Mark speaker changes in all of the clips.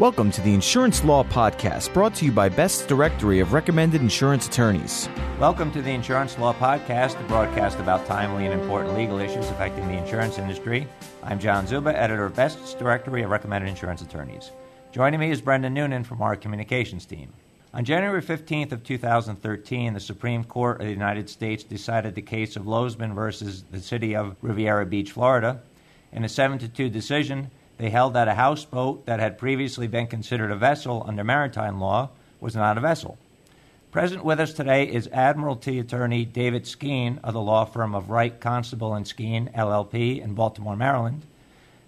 Speaker 1: Welcome to the Insurance Law Podcast, brought to you by Best's Directory of Recommended Insurance Attorneys.
Speaker 2: Welcome to the Insurance Law Podcast, a broadcast about timely and important legal issues affecting the insurance industry. I'm John Czuba, editor of Best's Directory of Recommended Insurance Attorneys. Joining me is Brendan Noonan from our communications team. On January 15th of 2013, the Supreme Court of the United States decided the case of Lozman versus the city of Riviera Beach, Florida. In a 7 to 2 decision, they held that a houseboat that had previously been considered a vessel under maritime law was not a vessel. Present with us today is Admiralty attorney David Skeen of the law firm of Wright, Constable and Skeen, LLP, in Baltimore, Maryland.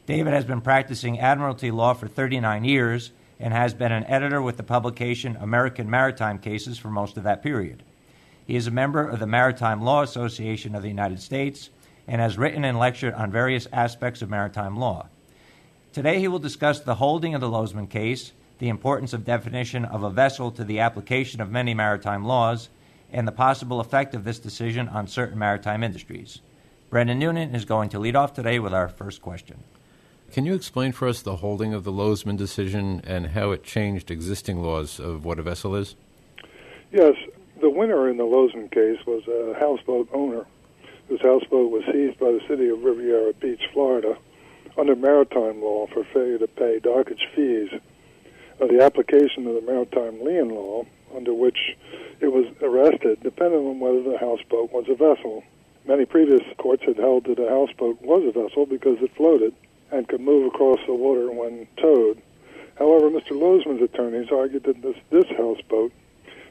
Speaker 2: David has been practicing Admiralty law for 39 years and has been an editor with the publication American Maritime Cases for most of that period. He is a member of the Maritime Law Association of the United States and has written and lectured on various aspects of maritime law. Today he will discuss the holding of the Lozman case, the importance of definition of a vessel to the application of many maritime laws, and the possible effect of this decision on certain maritime industries. Brendan Noonan is going to lead off today with our first question.
Speaker 3: Can you explain for us the holding of the Lozman decision and how it changed existing laws of what a vessel is?
Speaker 4: Yes, the winner in the Lozman case was a houseboat owner whose houseboat was seized by the city of Riviera Beach, Florida, under maritime law for failure to pay dockage fees of the application of the maritime lien law under which it was arrested depended on whether the houseboat was a vessel. Many previous courts had held that a houseboat was a vessel because it floated and could move across the water when towed. However, Mr. Lozman's attorneys argued that this, this houseboat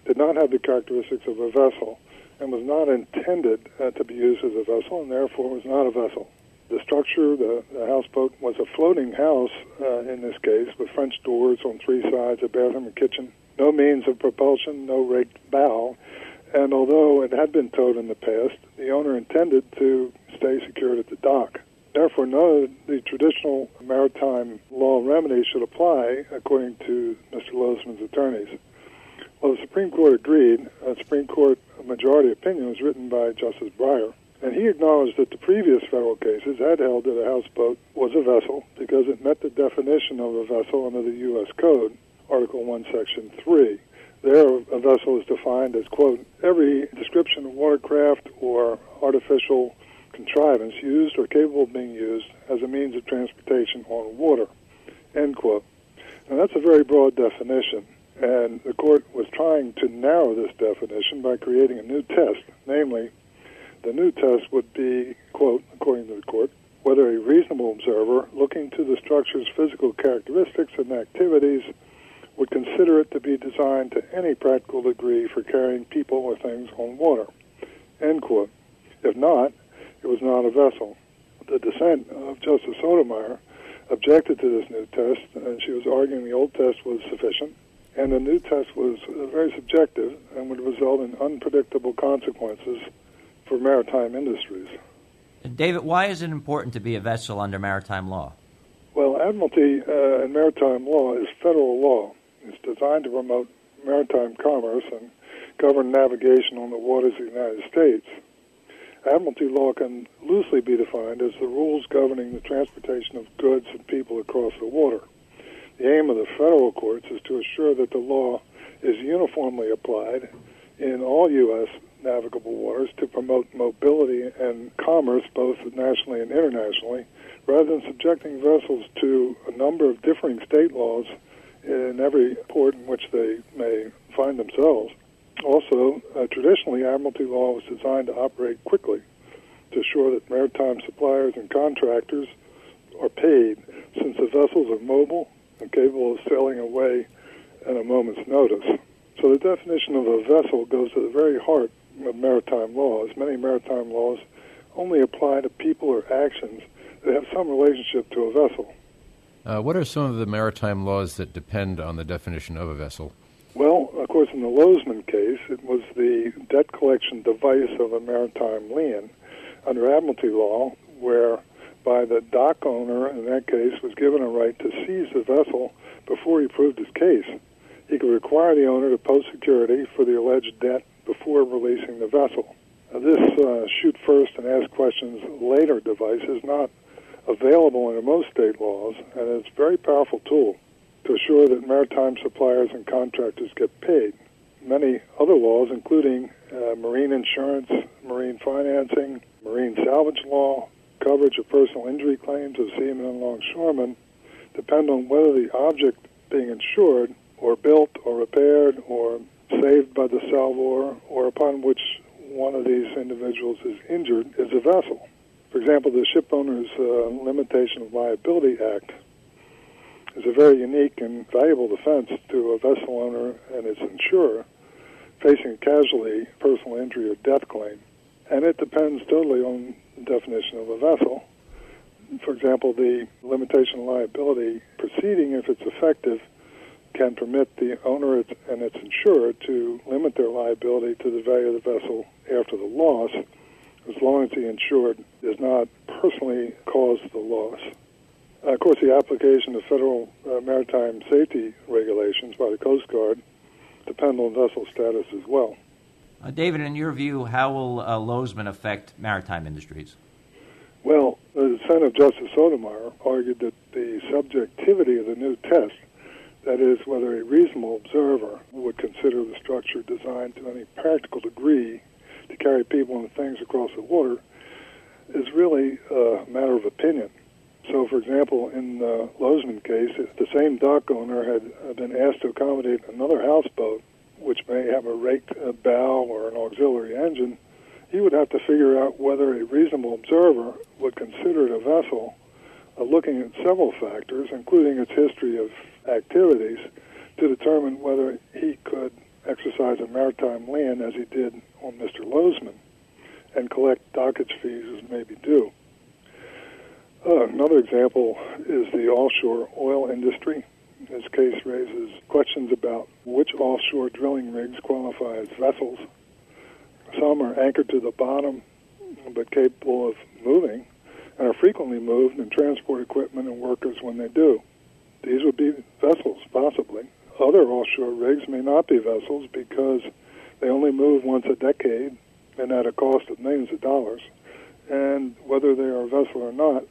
Speaker 4: did not have the characteristics of a vessel and was not intended uh, to be used as a vessel and therefore was not a vessel. The structure, the, the houseboat, was a floating house uh, in this case with French doors on three sides, a bathroom and kitchen. No means of propulsion, no raked bow. And although it had been towed in the past, the owner intended to stay secured at the dock. Therefore, none of the traditional maritime law remedies should apply, according to Mr. Lozman's attorneys. Well, the Supreme Court agreed. A Supreme Court majority opinion was written by Justice Breyer and he acknowledged that the previous federal cases had held that a houseboat was a vessel because it met the definition of a vessel under the U.S. Code, Article 1, Section 3. There, a vessel is defined as, quote, every description of watercraft or artificial contrivance used or capable of being used as a means of transportation on water, end quote. Now, that's a very broad definition, and the court was trying to narrow this definition by creating a new test, namely, the new test would be, quote, according to the court, whether a reasonable observer looking to the structure's physical characteristics and activities would consider it to be designed to any practical degree for carrying people or things on water, end quote. If not, it was not a vessel. The dissent of Justice Sotomayor objected to this new test, and she was arguing the old test was sufficient, and the new test was very subjective and would result in unpredictable consequences for maritime industries.
Speaker 2: David, why is it important to be a vessel under maritime law?
Speaker 4: Well, Admiralty uh, and maritime law is federal law. It's designed to promote maritime commerce and govern navigation on the waters of the United States. Admiralty law can loosely be defined as the rules governing the transportation of goods and people across the water. The aim of the federal courts is to assure that the law is uniformly applied in all U.S navigable waters to promote mobility and commerce both nationally and internationally, rather than subjecting vessels to a number of differing state laws in every port in which they may find themselves. Also, uh, traditionally, Admiralty law was designed to operate quickly to assure that maritime suppliers and contractors are paid, since the vessels are mobile and capable of sailing away at a moment's notice. So the definition of a vessel goes to the very heart maritime laws. Many maritime laws only apply to people or actions that have some relationship to a vessel.
Speaker 3: Uh, what are some of the maritime laws that depend on the definition of a vessel?
Speaker 4: Well, of course, in the Lozman case, it was the debt collection device of a maritime lien under Admiralty law, whereby the dock owner, in that case, was given a right to seize the vessel before he proved his case. He could require the owner to post security for the alleged debt before releasing the vessel. Now, this uh, shoot first and ask questions later device is not available under most state laws, and it's a very powerful tool. to assure that maritime suppliers and contractors get paid. Many other laws, including uh, marine insurance, marine financing, marine salvage law, coverage of personal injury claims of seamen and longshoremen, depend on whether the object being insured or built or repaired or saved by the salvor or upon which one of these individuals is injured is a vessel. For example, the Shipowner's uh, Limitation of Liability Act is a very unique and valuable defense to a vessel owner and its insurer facing a casualty, personal injury, or death claim. And it depends totally on the definition of a vessel. For example, the limitation of liability proceeding, if it's effective, can permit the owner and its insurer to limit their liability to the value of the vessel after the loss, as long as the insured does not personally cause the loss. Uh, of course, the application of federal uh, maritime safety regulations by the Coast Guard depend on vessel status as well.
Speaker 2: Uh, David, in your view, how will uh, Lozman affect maritime industries?
Speaker 4: Well, the Senator Justice Sotomayor argued that the subjectivity of the new test, that is, whether a reasonable observer would consider the structure designed to any practical degree to carry people and things across the water, is really a matter of opinion. So, for example, in the Lozman case, if the same dock owner had been asked to accommodate another houseboat, which may have a raked bow or an auxiliary engine, he would have to figure out whether a reasonable observer would consider it a vessel, uh, looking at several factors, including its history of activities, to determine whether he could exercise a maritime lien as he did on Mr. Lozman and collect dockage fees as may be due. Uh, another example is the offshore oil industry. This case raises questions about which offshore drilling rigs qualify as vessels. Some are anchored to the bottom but capable of moving and are frequently moved and transport equipment and workers when they do. These would be vessels, possibly. Other offshore rigs may not be vessels because they only move once a decade and at a cost of millions of dollars. And whether they are a vessel or not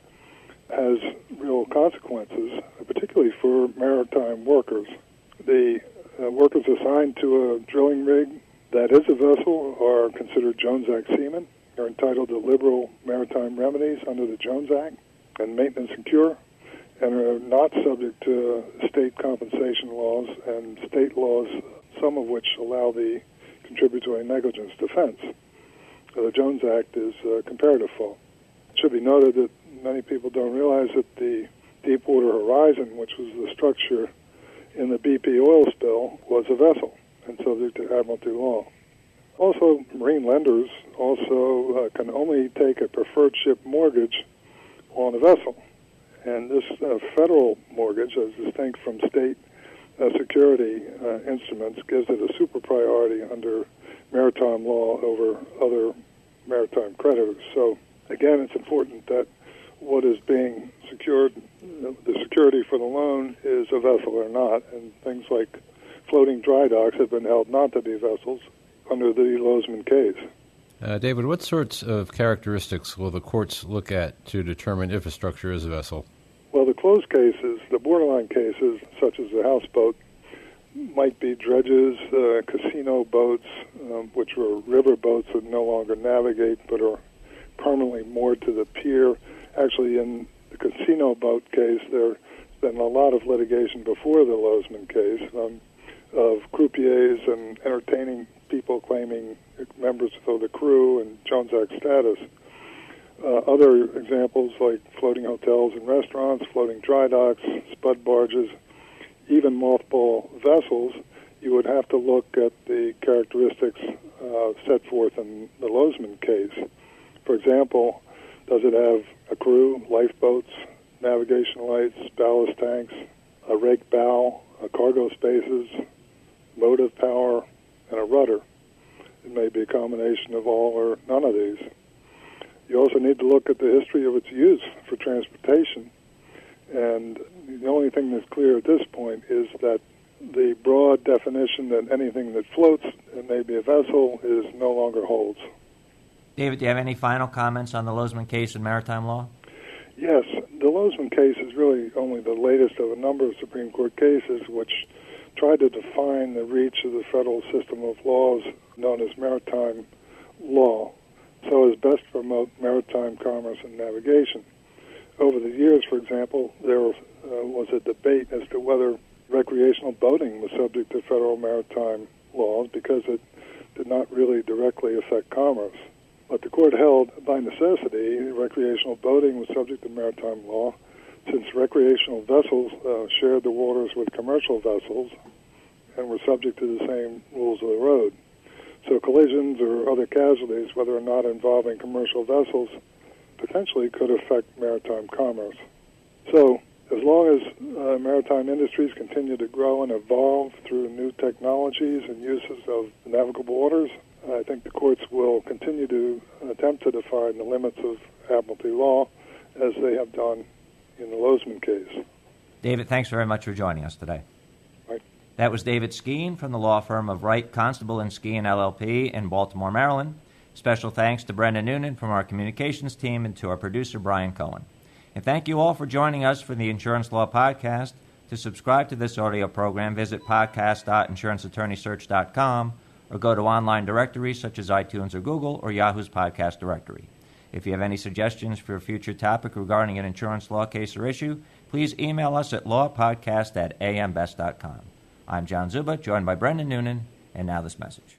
Speaker 4: has real consequences, particularly for maritime workers. The uh, workers assigned to a drilling rig that is a vessel are considered Jones Act seamen. They're entitled to liberal maritime remedies under the Jones Act and maintenance and cure, and are not subject to state compensation laws and state laws, some of which allow the contributory negligence defense. The Jones Act is a comparative fault. It should be noted that many people don't realize that the Deepwater Horizon, which was the structure in the BP oil spill, was a vessel and subject to admiralty law. Also, marine lenders also uh, can only take a preferred ship mortgage on a vessel. And this uh, federal mortgage, as distinct from state uh, security uh, instruments, gives it a super priority under maritime law over other maritime creditors. So, again, it's important that what is being secured, the security for the loan is a vessel or not, and things like floating dry docks have been held not to be vessels under the Lozman case.
Speaker 3: Uh, David, what sorts of characteristics will the courts look at to determine if a structure is a vessel?
Speaker 4: Well, the closed cases, the borderline cases, such as the houseboat, might be dredges, uh, casino boats, um, which were river boats that no longer navigate but are permanently moored to the pier actually in the casino boat case, there's been a lot of litigation before the Lozman case um, of croupiers and entertaining people claiming members of the crew and Jones Act status. Uh, other examples like floating hotels and restaurants, floating dry docks, spud barges, even mothball vessels, you would have to look at the characteristics uh, set forth in the Lozman case. For example, does it have a crew, lifeboats, navigation lights, ballast tanks, a rake bow, cargo spaces, motive power, and a rudder? It may be a combination of all or none of these. You also need to look at the history of its use for transportation. And the only thing that's clear at this point is that the broad definition that anything that floats and may be a vessel is no longer holds.
Speaker 2: David, do you have any final comments on the Lozman case in maritime law?
Speaker 4: Yes, the Lozman case is really only the latest of a number of Supreme Court cases which try to define the reach of the federal system of laws known as maritime law so as best to promote maritime commerce and navigation. Over the years, for example, there uh, was a debate as to whether recreational boating was subject to federal maritime laws because it did not really directly affect commerce. But the court held by necessity recreational boating was subject to maritime law since recreational vessels uh, shared the waters with commercial vessels and were subject to the same rules of the road. So collisions or other casualties, whether or not involving commercial vessels, potentially could affect maritime commerce. So as long as uh, maritime industries continue to grow and evolve through new technologies and uses of navigable waters, I think the courts will continue to attempt to define the limits of admiralty law as they have done in the Lozman case.
Speaker 2: David, thanks very much for joining us today.
Speaker 4: Right.
Speaker 2: That was David Skeen from the law firm of Wright, Constable, and Skeen LLP in Baltimore, Maryland. Special thanks to Brendan Noonan from our communications team and to our producer, Brian Cohen. And thank you all for joining us for the Insurance Law Podcast. To subscribe to this audio program, visit podcast.insuranceattorneysearch.com or go to online directories such as iTunes or Google or Yahoo's podcast directory. If you have any suggestions for a future topic regarding an insurance law case or issue, please email us at lawpodcast at ambest.com. I'm John Czuba, joined by Brendan Noonan, and now this message.